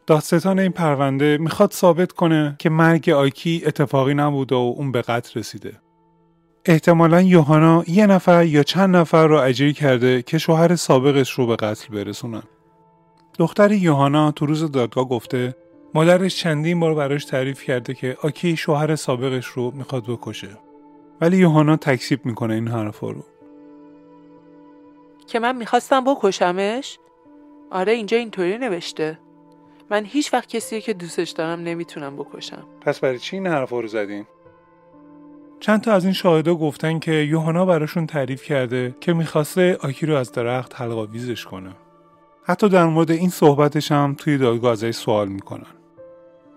دادستان این پرونده می‌خواد ثابت کنه که مرگ آیکی اتفاقی نبوده و اون به قتل رسیده. احتمالا یوهانا یه نفر یا چند نفر رو اجری کرده که شوهر سابقش رو به قتل برسونن. دختر یوهانا تو روز دادگاه گفته مادرش چندین بار براش تعریف کرده که آکی شوهر سابقش رو می‌خواد بکشه. ولی یوهانا تکسیب می‌کنه این حرفا رو. که من می‌خواستم بکشمش؟ آره اینجا اینطوری نوشته. من هیچ وقت کسی که دوستش دارم نمی‌تونم بکشم. پس برای چی این حرفا رو زدین؟ چند تا از این شاهدا گفتن که یوهانا براشون تعریف کرده که می‌خواسته آکی رو از درخت حلقا ویزش کنه. حتی در مورد این صحبتش هم توی دادگاه ازش سوال می‌کنن.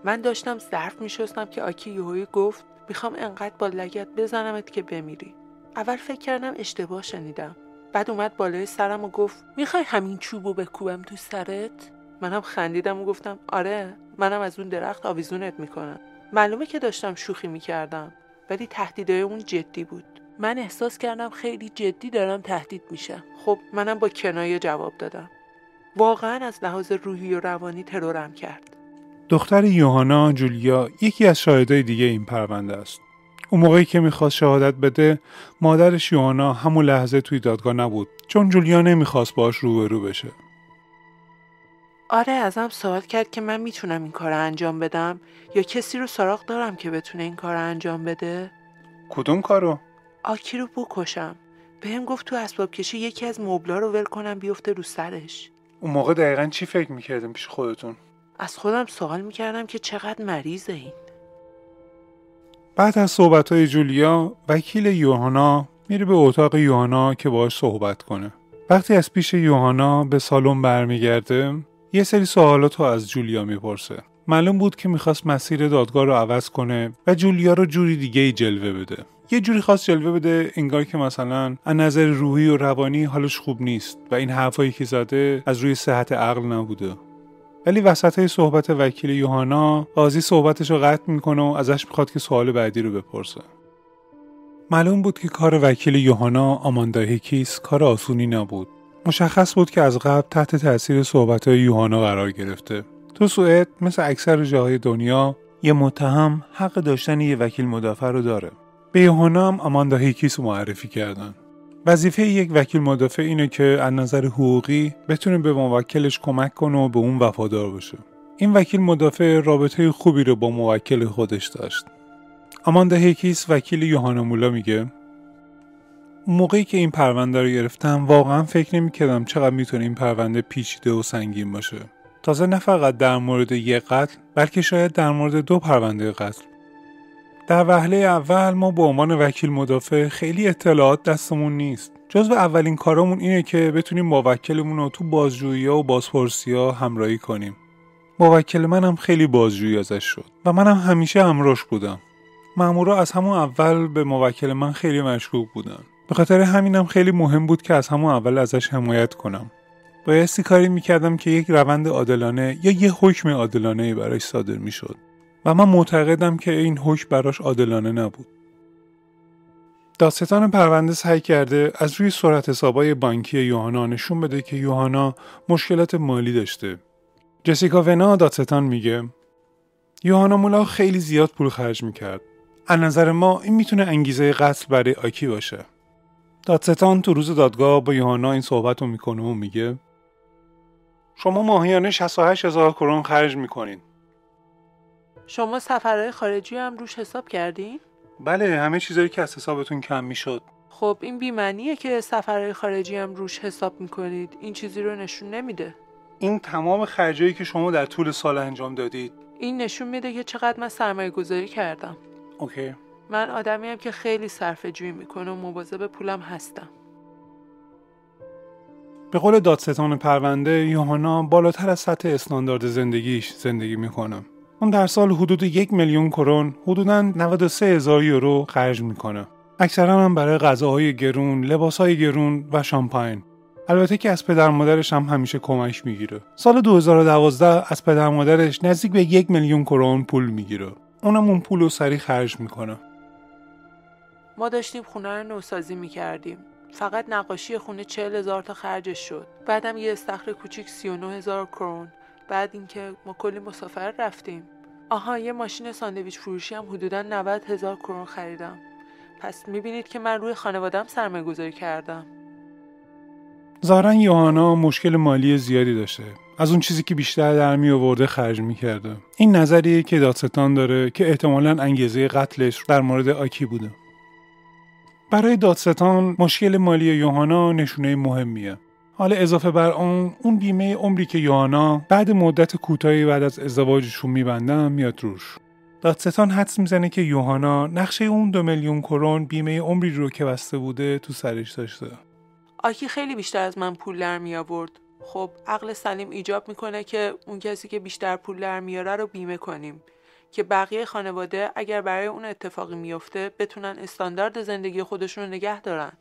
من داشتم ظرف میشستم که آکی یهویی گفت می‌خوام انقدر با لگت بزنمت که بمیری. اول فکر کردم اشتباه شنیدم. بعد اومد بالای سرم و گفت می‌خوای همین چوبو بکوبم تو سرت؟ منم خندیدم و گفتم آره منم از اون درخت آویزونت می‌کنم. معلومه که داشتم شوخی می‌کردم ولی تهدیدهای اون جدی بود. من احساس کردم خیلی جدی دارم تهدید میشم. خب منم با کنایه جواب دادم. واقعا از لحاظ روحی و روانی ترورم کرد. دختر یوهانا جولیا یکی از شاهدای دیگه این پرونده است. اون موقعی که می‌خواست شهادت بده مادرش یوهانا همون لحظه توی دادگاه نبود چون جولیا نمی‌خواست باش روبرو بشه. آره ازم سوال کرد که من می‌تونم این کار انجام بدم یا کسی رو سراغ دارم که بتونه این کار انجام بده؟ کدوم کارو؟ آکی رو بکشم. بهم گفت تو اسباب کشی یکی از مبلا رو ول کنم بیفته رو سرش. اون موقع دقیقا چی فکر می‌کردیم پیش خودتون؟ از خودم سوال می‌کردم که چقدر مریضه این. بعد از صحبت های جولیا وکیل یوهانا میره به اتاق یوهانا که باهاش صحبت کنه. وقتی از پیش یوهانا به سالن برمیگرده یه سری سوالات رو از جولیا می‌پرسه. معلوم بود که می‌خواست مسیر دادگاه رو عوض کنه و جولیا رو جوری دیگه ای جلوه بده. یه جوری خواست جلوه بده انگار که مثلا از نظر روحی و روانی حالش خوب نیست و این حرفایی که زده از روی صحت عقل نبوده. ولی وسط های صحبت وکیل یوهانا قاضی صحبتش رو قطع می‌کنه و ازش می‌خواد که سوال بعدی رو بپرسه. معلوم بود که کار وکیل یوهانا آماندا هیکیس کار آسونی نبود. مشخص بود که از قبل تحت تاثیر صحبت های یوهانا قرار گرفته. تو سوئد مثل اکثر جاهای دنیا یه متهم حق داشتن یه وکیل مدافع رو داره. به یوهانا هم آماندا هیکیس معرفی کردن. وظیفه یک وکیل مدافع اینه که از نظر حقوقی بتونه به موکلش کمک کنه و به اون وفادار باشه. این وکیل مدافع رابطه خوبی رو با موکل خودش داشت. آماندا هیکیس وکیل یوهانا مولا میگه موقعی که این پرونده رو گرفتم واقعا فکر نمی‌کردم چقدر می‌تونه این پرونده پیچیده و سنگین باشه. تازه نه فقط در مورد یک قتل بلکه شاید در مورد دو پرونده قتل در وهله اول ما به عنوان وکیل مدافع خیلی اطلاعات دستمون نیست. جزو اولین کارامون اینه که بتونیم موکلمون رو تو بازجویی و بازپرسی ها همراهی کنیم. موکل منم خیلی بازجویی ازش شد و منم همیشه همراش بودم. مامورا از همون اول به موکل من خیلی مشکوک بودن. به خاطر همینم خیلی مهم بود که از همون اول ازش حمایت کنم. بایستی کاری می‌کردم که یک روند عادلانه یا یه حکم عادلانه براش صادر می‌شد. و من معتقدم که این حکم براش عادلانه نبود. دادستان پرونده سعی کرده از روی صورت حسابای بانکی یوهانا نشون بده که یوهانا مشکلات مالی داشته. جسیکا ونا دادستان میگه یوهانا مولا خیلی زیاد پول خرج می‌کرد. از نظر ما این می‌تونه انگیزه قتل برای آکی باشه. دادستان تو روز دادگاه با یوهانا این صحبت رو می‌کنه و میگه شما ماهیانه 68 هزار کرون خرج می‌کنین شما سفرهای خارجی هم روش حساب کردین؟ بله همه چیزایی که از حسابتون کم می‌شد. خب این بیمنیه که سفرهای خارجی هم روش حساب می‌کنید. این چیزی رو نشون نمیده. این تمام خرجایی که شما در طول سال انجام دادید. این نشون میده که چقدر من سرمایه گذاری کردم. اوکی. من آدمی هم که خیلی صرف جویی می‌کنه و مواظب پولم هستم. به قول دادستان پرونده یوهانا بالاتر از سطح استاندارد زندگیش زندگی می‌کنه. اون در سال حدود یک میلیون کرون حدودا 93 هزار یورو خرج می‌کنه. اکثرا هم برای غذاهای گرون لباسهای گرون و شامپاین. البته که از پدر مادرش هم همیشه کمک می‌گیره. سال 2012 از پدر مادرش نزدیک به یک میلیون کرون پول می‌گیره. اونم اون پول رو سریع خرج می‌کنه. ما داشتیم خونه رو نوسازی می‌کردیم. فقط نقاشی خونه چهل هزار تا خرجش شد. بعدم یه استخر کوچیک 39 هزار کرون. بعد اینکه ما کلی مسافر رفتیم. آها یه ماشین ساندویچ فروشی هم حدودا 90 هزار کرون خریدم. پس می‌بینید که من روی خانوادم سرمایه گذاری کردم. ظاهرا یوهانا مشکل مالی زیادی داشته. از اون چیزی که بیشتر در می آورده خرج می‌کرده این نظریه که دادستان داره که احتمالا انگیزه قتلش در مورد آکی بوده. برای دادستان مشکل مالی یوهانا نشونه مهمیه. حالا اضافه بر اون اون بیمه عمری که یوهانا بعد مدت کوتاهی بعد از ازدواجشون میبندن میاد روش. دادستان حدس می‌زنه که یوهانا نقشه اون دو میلیون کرون بیمه عمری رو که بسته بوده تو سرش داشته. آکی خیلی بیشتر از من پول در می آورد خب عقل سلیم ایجاب می‌کنه که اون کسی که بیشتر پول در میاره رو بیمه کنیم. که بقیه خانواده اگر برای اون اتفاقی میفته بتونن استاندارد زندگی خودشون رو نگه دارن.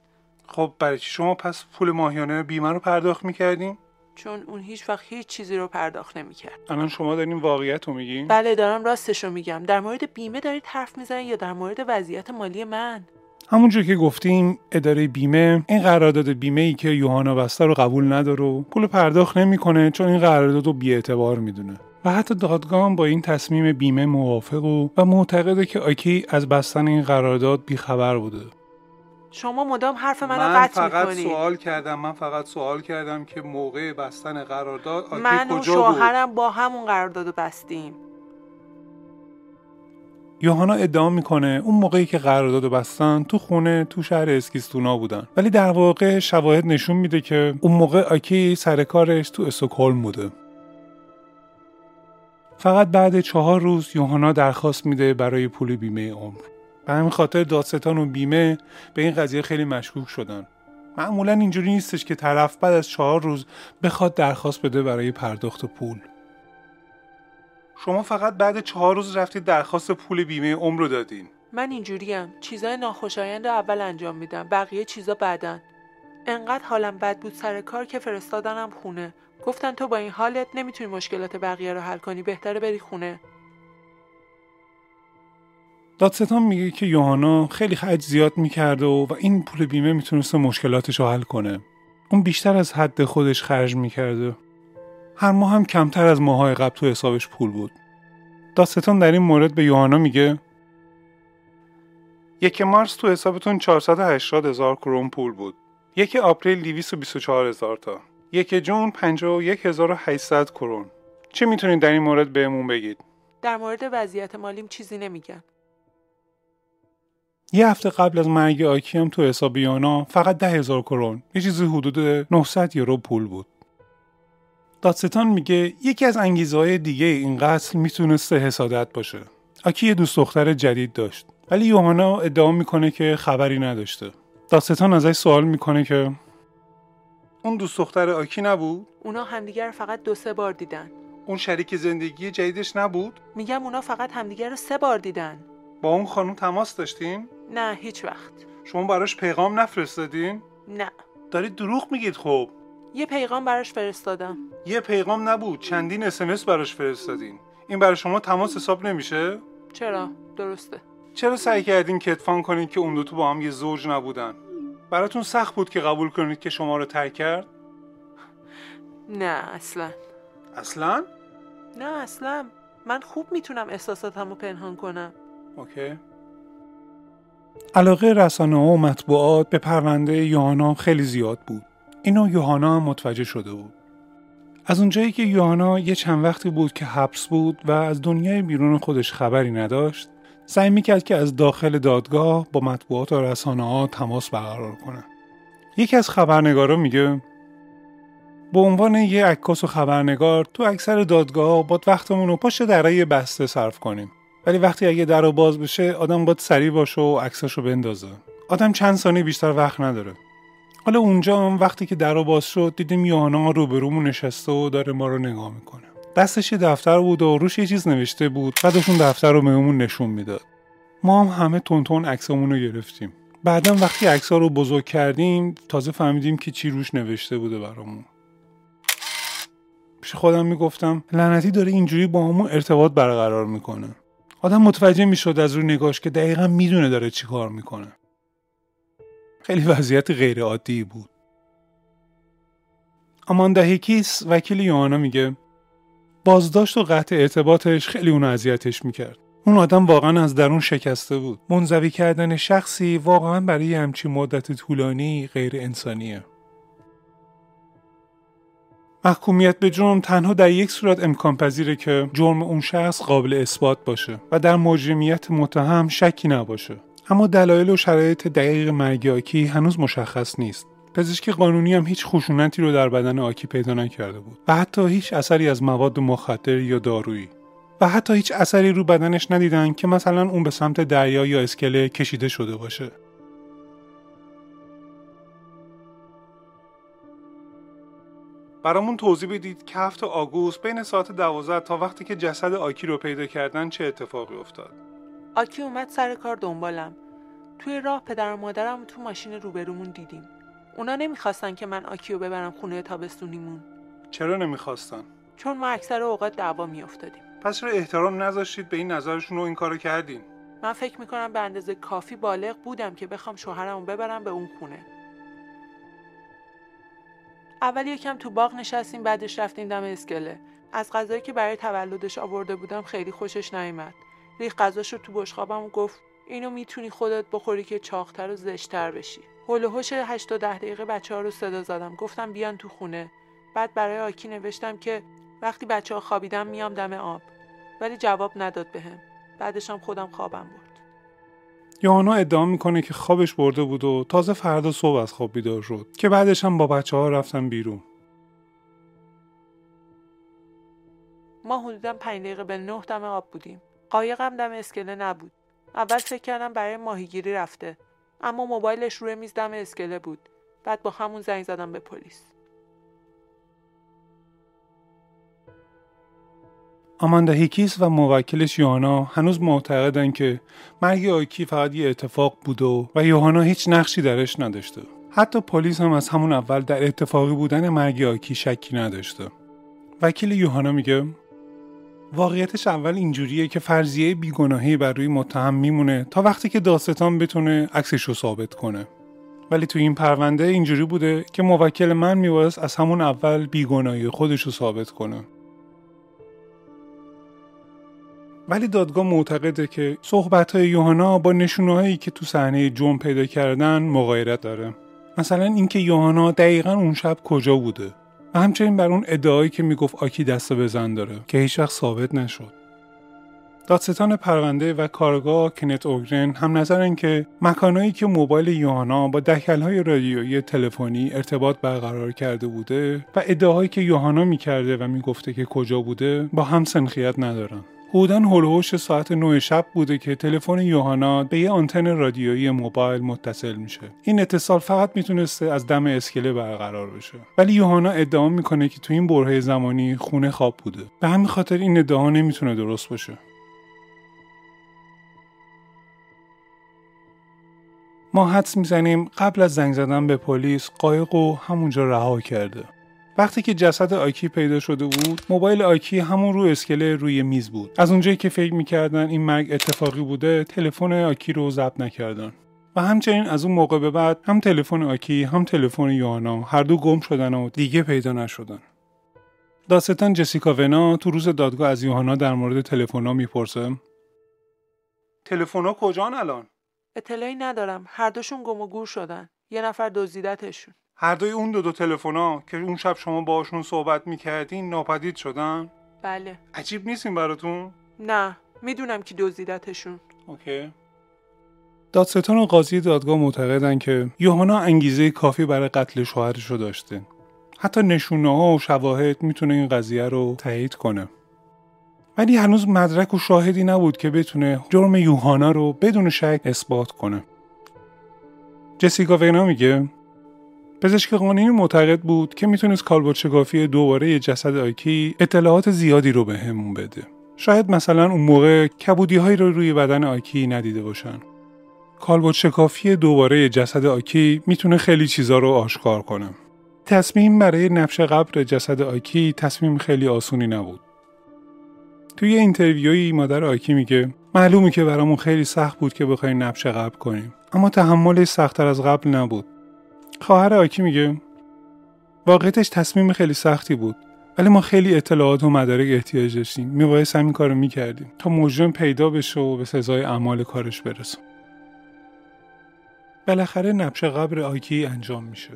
خب برای چی؟ شما پس پول ماهیانه بیمه رو پرداخت می‌کردین؟ چون اون هیچ وقت هیچ چیزی رو پرداخت نمی‌کرد. الان شما دارین واقعیت رو میگین؟ بله دارم راستش رو میگم. در مورد بیمه دارید حرف می‌زنید یا در مورد وضعیت مالی من؟ همونجور که گفتیم اداره بیمه این قرارداد بیمه ای که یوهانا بسته رو قبول نداره و پول پرداخت نمی‌کنه چون این قرارداد رو بیاعتبار می‌دونه. و حتی دادگاه با این تصمیم بیمه موافق و, و معتقده که آکی از بستن این قرارداد بیخبر بوده. شما مدام حرف منو من قطع فقط سوال کردم من فقط سوال کردم که موقع بستن قرارداد من و کجا بود؟ شوهرم با همون قرارداد بستیم. یوهانا ادعا می‌کنه اون موقعی که قرارداد بستن تو خونه تو شهر اسکیستونا بودن. ولی در واقع شواهد نشون میده که اون موقع آکی سر کارش تو استکهلم بوده. فقط بعد چهار روز یوهانا درخواست میده برای پول بیمه عمر. به همین خاطر دادستان و بیمه به این قضیه خیلی مشکوک شدن. معمولا اینجوری نیستش که طرف بعد از چهار روز بخواد درخواست بده برای پرداخت پول. شما فقط بعد چهار روز رفتید درخواست پول بیمه عمر رو دادین. من اینجوریم. چیزای ناخوشایند رو اول انجام میدم. بقیه چیزا بعدن. انقدر حالم بد بود سر کار که فرستادنم خونه. گفتن تو با این حالت نمی‌تونی مشکلات بقیه رو حل کنی. بهتره بری خونه. دادستان میگه که یوهانا خیلی خرج زیاد می‌کرده و, و این پول بیمه می‌تونسته مشکلاتش رو حل کنه. اون بیشتر از حد خودش خرج می‌کرده. هر ماه هم کمتر از ماهای قبل تو حسابش پول بود. دادستان در این مورد به یوهانا میگه یک مارس تو حسابتون 480 هزار کرون پول بود. یک آپریل 224 هزار تا. یک جون 51800 کرون. چه می‌تونید در این مورد بهمون بگید؟ در مورد وضعیت مالیم چیزی نمیگن. یه هفته قبل از مرگ آکی هم تو حساب یونا فقط ده هزار کرون یه چیزی حدود 900 یورو پول بود. دادستان میگه یکی از انگیزه های دیگه این قتل می‌تونسته حسادت باشه. آکی یه دوست دختر جدید داشت ولی یوهانا ادعا می‌کنه که خبری نداشته. دادستان ازش سوال می‌کنه که اون دوست دختر آکی نبود؟ اونا همدیگر فقط دو سه بار دیدن. اون شریک زندگی جدیدش نبود؟ میگم اونا فقط همدیگر رو سه بار دیدن. با اون خانم تماس داشتین؟ نه هیچ وقت. شما براش پیغام نفرستادین؟ نه. دارید دروغ میگید خب. یه پیغام براش فرستادم. یه پیغام نبود چندین اسمس براش فرستادین. این برای شما تماس حساب نمیشه؟ چرا؟ درسته. چرا سعی کردین کتفان کنین که اون دوتو با هم یه زوج نبودن؟ براتون سخت بود که قبول کنید که شما رو ترک کرد؟ نه اصلا. اصلا؟ نه اصلا. من خوب می‌تونم احساساتمو پنهان کنم. اوکی. علاقه رسانه و مطبوعات به پرونده یوهانا خیلی زیاد بود. اینو یوهانا هم متوجه شده بود. از اونجایی که یوهانا یه چند وقتی بود که حبس بود و از دنیای بیرون خودش خبری نداشت سعی می‌کرد که از داخل دادگاه با مطبوعات و رسانه ها تماس برقرار کنه. یکی از خبرنگارا میگه به عنوان یه عکاس و خبرنگار تو اکثر دادگاه باید وقتمون رو پشت درای بسته صرف کنیم. ولی وقتی اگه در رو باز بشه آدم باید سریع باشه و عکساشو بندازه. آدم چند ثانیه بیشتر وقت نداره. حالا اونجا هم وقتی که در رو باز شد دیدیم یوهانا روبرومون نشسته و داره ما رو نگاه می‌کنه. دستش یه دفتر بود و روش یه چیز نوشته بود بعدش اون دفتر رو بهمون نشون می‌داد. ما هم همه تونتون عکسامون رو گرفتیم. بعدا وقتی عکس‌ها رو بزرگ کردیم تازه فهمیدیم که چی روش نوشته بوده برامون. پیش خودم می‌گفتم لعنتی داره اینجوری با همون ارتباط برقرار می‌کنه. آدم متوجه می‌شد از روی نگاش که دقیقا می‌دونه داره چی کار می‌کنه. خیلی وضعیت غیر عادی بود. آماندا هیکیس وکیل یوهانا میگه بازداشت و قطع ارتباطش خیلی اونو اذیتش می‌کرد. اون آدم واقعا از درون شکسته بود. منزوی کردن شخصی واقعا برای همچین مدت طولانی غیر انسانیه. محکومیت به جرم تنها در یک صورت امکان پذیره که جرم اون شخص قابل اثبات باشه و در مجرمیت متهم شکی نباشه. اما دلایل و شرایط دقیق مرگ آکی هنوز مشخص نیست. پزشک قانونی هم هیچ خشونتی رو در بدن آکی پیدا نکرده بود و حتی هیچ اثری از مواد مخدر یا دارویی. و حتی هیچ اثری رو بدنش ندیدن که مثلا اون به سمت دریا یا اسکله کشیده شده باشه. برامون توضیح بدید که هفته آگوست بین ساعت 12 تا وقتی که جسد آکی رو پیدا کردن چه اتفاقی افتاد؟ آکی اومد سر کار دنبالم. توی راه پدر و مادرم تو ماشین روبرومون دیدیم. اونا نمی‌خواستن که من آکی رو ببرم خونه تابستونیمون. چرا نمی‌خواستن؟ چون ما اکثر اوقات دعوا میافتادیم. پس چرا احترام نذاشتید به این نظرشون رو این کارو کردین؟ من فکر می‌کنم به اندازه کافی بالغ بودم که بخوام شوهرمو ببرم به اون خونه. اول یکم تو باغ نشستیم بعدش رفتیم دم اسکله. از غذایی که برای تولدش آورده بودم خیلی خوشش نیامد ریخ غذاش رو تو بشقابم و گفت اینو می‌تونی خودت بخوری که چاقتر و زشتر بشی. هول و هوش 8 ده دقیقه بچه ها رو صدا زدم. گفتم بیان تو خونه. بعد برای آکی نوشتم که وقتی بچه ها خوابیدم میام دم آب. ولی جواب نداد بهم. بعدش هم خودم خوابم برد. یوهانا ادعا می‌کنه که خوابش برده بود و تازه فردا صبح از خواب بیدار شد که بعدش هم با بچه ها رفتن بیرون. ما حدودا پنج دقیقه به نه دم آب بودیم. قایقم دم اسکله نبود. اول فکر کردم برای ماهیگیری رفته. اما موبایلش روی میز دم اسکله بود. بعد با همون زنگ زدم به پلیس. آماندا هیکیس و موکلش یوهانا هنوز معتقدن که مرگ آکی فقط یه اتفاق بود و, و یوهانا هیچ نقشی درش نداشته. حتی پلیس هم از همون اول در اتفاقی بودن مرگ آکی شکی نداشته. وکیل یوهانا میگه واقعیتش اول اینجوریه که فرضیه بیگناهی بر روی متهم میمونه تا وقتی که داستان بتونه عکسش رو ثابت کنه. ولی تو این پرونده اینجوری بوده که موکل من میبایست از همون اول بیگناهی خودش رو ثابت کنه. ولی دادگاه معتقده که صحبت های یوهانا با نشونه که تو صحنه جرم پیدا کردن مغایرت داره. مثلا اینکه یوهانا دقیقا اون شب کجا بوده. و همچنین بر اون ادعایی که می‌گفت آکی دست بزن داره که هیچ وقت ثابت نشد. دادستان پرونده و کارگاه کنت اوگرن هم نظرن که مکانهایی که موبایل یوهانا با دکلهای رادیویی تلفنی ارتباط برقرار کرده بوده و ادعاهایی که یوهانا می‌کرده و می‌گفته که کجا بوده با هم سنخیت ندارن. حدودا هلوهوش ساعت 9 شب بوده که تلفن یوهانا به یه آنتن رادیویی موبایل متصل میشه. این اتصال فقط می‌تونسته از دم اسکله برقرار بشه. ولی یوهانا ادعا می‌کنه که تو این برهه زمانی خونه خواب بوده. به همین خاطر این ادعا نمی‌تونه درست باشه. ما حدس می‌زنیم قبل از زنگ زدن به پلیس قایق و همونجا رها کرده. وقتی که جسد آکی پیدا شده بود موبایل آکی همون رو اسکله روی میز بود. از اونجایی که فکر می‌کردن این مرگ اتفاقی بوده تلفن آکی رو ضبط نکردن. و همچنین از اون موقع به بعد هم تلفن آکی هم تلفن یوانا هر دو گم شدن و دیگه پیدا نشدن. داستان جسیکا ونا تو روز دادگاه از یوهانا در مورد تلفن‌ها می‌پرسه. تلفن‌ها کجان الان؟ اطلاعی ندارم. هر دوشون گم و گور شدن. یه نفر دزدیدتشون. هر دوی اون دو دو تلفنا که اون شب شما باشون صحبت می‌کردین ناپدید شدن؟ بله. عجیب نیستیم براتون؟ نه می‌دونم که دزدیدتشون. اوکی. دادستان و قاضی دادگاه معتقدن که یوهانا انگیزه کافی برای قتل شوهرش رو داشته. حتی نشونه ها و شواهد می‌تونه این قضیه رو تایید کنه. ولی هنوز مدرک و شاهدی نبود که بتونه جرم یوهانا رو بدون شک اثبات کنه. جسیکا وینا میگه پزشک قانونی معتقد بود که می‌تونست کالبد شکافی دوباره جسد آیکی اطلاعات زیادی رو به همون بده. شاید مثلا اون موقع کبودی هایی رو روی بدن آیکی ندیده باشن. کالبد شکافی دوباره جسد آکی می‌تونه خیلی چیزا رو آشکار کنه. تصمیم برای نفش قبر جسد آکی تصمیم خیلی آسونی نبود. توی اینترویوی مادر آکی میگه معلومه که برامون خیلی سخت بود که بخوایم نفش قبر کنیم اما تحملش سختتر از قبل نبود خواهر آکی میگه. واقعیتش تصمیم خیلی سختی بود ولی ما خیلی اطلاعات و مدارک احتیاج داشتیم. میبایست همین کارو می‌کردیم تا مجرم پیدا بشه و به سزای اعمال کارش برسه. بالاخره نبش قبر آکی انجام میشه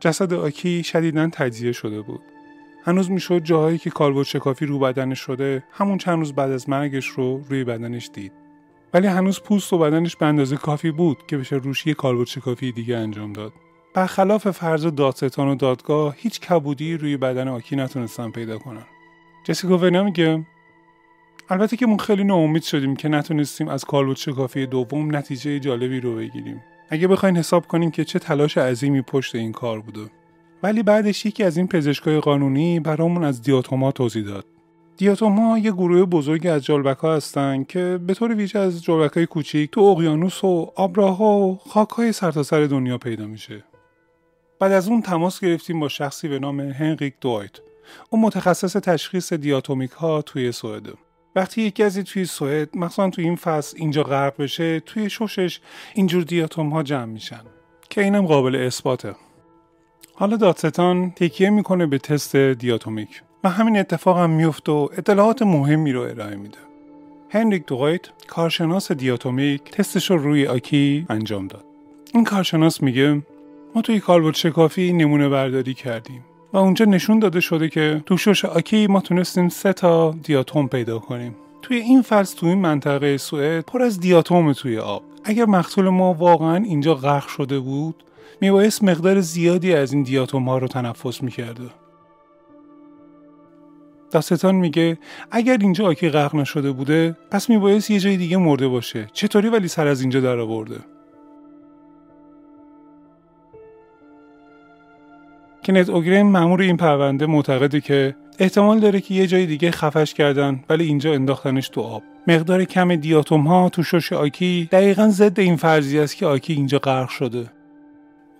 جسد آکی شدیدا تجزیه شده بود. هنوز می‌شد جاهایی که کالبد شکافی رو بدنش شده همون چند روز بعد از مرگش رو روی بدنش دید. ولی هنوز پوست و بدنش به اندازه کافی بود که بشه روشی کالبد شکافی دیگه انجام داد. برخلاف فرض دادستان و دادگاه هیچ کبودی روی بدن آکی نتونستن پیدا کنن. جسیکا ونا میگه البته که ما خیلی ناامید شدیم که نتونستیم از کالبد شکافی دوم نتیجه جالبی رو بگیریم. اگه بخواین حساب کنیم که چه تلاش عظیمی پشت این کار بوده. ولی بعدش یکی از این پزشکای قانونی برامون از دیاتوما توضیح داد. دیاتوما یه گروه بزرگی از جالبک ها هستن که به طور ویژه از جالبک های کوچیک تو اقیانوس و آبراها و خاک های سرتاسر دنیا پیدا میشه. بعد از اون تماس گرفتیم با شخصی به نام هنریک دوایت. اون متخصص تشخیص دیاتومیک ها توی سوئد. وقتی یکی از توی سوئد مثلا توی این فصل اینجا غرق بشه توی شوشش اینجور دیاتوم ها جمع میشن که اینم قابل اثباته. حالا دادستان تکیه می‌کنه به تست دیاتومیک و همین اتفاق هم میفته و اطلاعات مهمی رو ارائه میده. هنریک دوایت کارشناس دیاتومیک تستش رو روی آکی انجام داد. این کارشناس میگه ما توی کالبد شکافی نمونه برداری کردیم و اونجا نشون داده شده که تو شش آکی ما تونستیم سه تا دیاتوم پیدا کنیم. توی این فصل توی این منطقه سوئد پر از دیاتوم توی آب. اگر مقتول ما واقعا اینجا غرق شده بود میبایست مقدار زیادی از این دیاتوم ها رو تنفس می‌کرده. داستان میگه اگر اینجا آکی غرق نشده بوده پس میبایست یه جای دیگه مرده باشه. چطوری ولی سر از اینجا در آورده کنت اوگرین مأمور این پرونده معتقده که احتمال داره که یه جای دیگه خفش کردن ولی اینجا انداختنش تو آب. مقدار کم دیاتوم ها تو شش آکی دقیقا ضد این فرضی است که آکی اینجا غرق شده.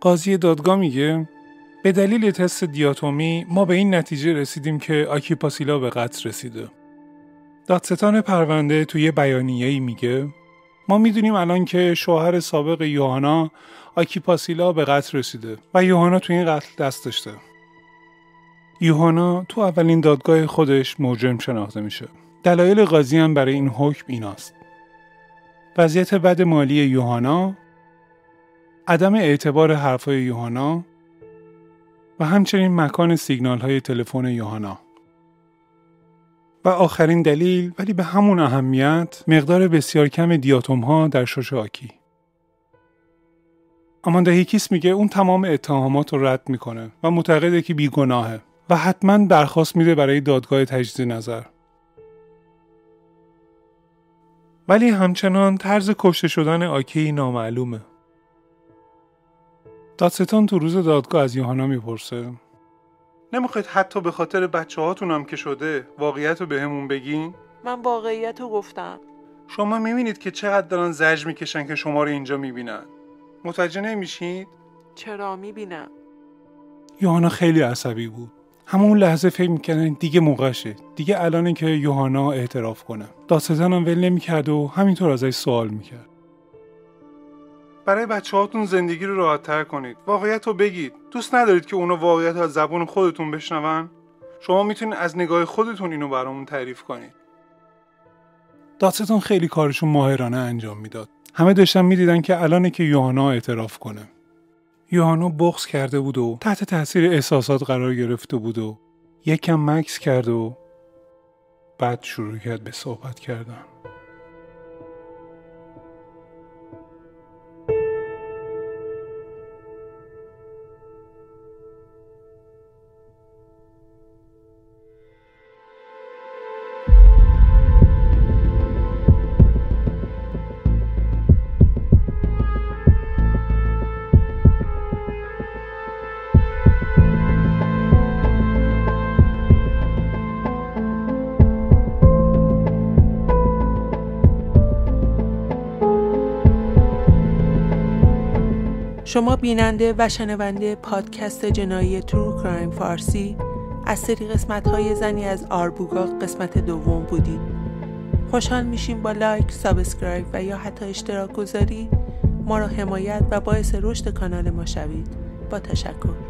قاضی دادگاه میگه به دلیل تست دیاتومی ما به این نتیجه رسیدیم که آکی پاسیلا به قتل رسیده. دادستان پرونده توی بیانیه‌ای میگه ما می‌دونیم الان که شوهر سابق یوهانا آکیپاسیلا به قتل رسیده و یوهانا تو این قتل دست داشته. یوهانا تو اولین دادگاه خودش مجرم شناخته میشه. دلایل قاضی هم برای این حکم ایناست. وضعیت بد مالی یوهانا، عدم اعتبار حرفای یوهانا و همچنین مکان سیگنال های تلفن یوهانا. و آخرین دلیل ولی به همون اهمیت مقدار بسیار کم دیاتوم ها در شش آکی. آماندا هیکیس میگه اون تمام اتهامات رو رد می‌کنه و معتقده که بیگناهه و حتما درخواست میده برای دادگاه تجدید نظر. ولی همچنان طرز کشته شدن آکی نامعلومه. دادستان تو روز دادگاه از یوهانا می‌پرسه نمی‌خواید حتی به خاطر بچه هاتون هم که شده واقعیت رو به همون بگین؟ من واقعیت رو گفتم شما می‌بینید که چقدر دارن زجر می‌کشن که شما رو اینجا می‌بینن متوجه نمیشید؟ چرا می‌بینم. یوهانا خیلی عصبی بود. همون لحظه فکر می‌کردن دیگه موقعشه. دیگه الانه که یوهانا اعتراف کنه. دادستان هم ول نمی‌کرد و همینطور ازش سوال می‌کرد. برای بچه هاتون زندگی رو راحت تر کنید. واقعیت رو بگید. دوست ندارید که اونا واقعیت از زبون خودتون بشنون؟ شما می‌تونید از نگاه خودتون اینو برامون تعریف کنید. دادستان خیلی کارشون ماهرانه انجام می‌داد. همه داشتن می‌دیدن که الانه که یوهانا اعتراف کنه. یوهانا بغض کرده بود و تحت تاثیر احساسات قرار گرفته بود و یکم مکس کرد و بعد شروع کرد به صحبت کردن. شما بیننده و شنونده پادکست جنایی True Crime فارسی از سری قسمت های زنی از آربوگا قسمت دوم بودید. خوشحال میشیم با لایک، subscribe و یا حتی اشتراک گذاری. ما را حمایت و باعث رشد کانال ما شوید. با تشکر.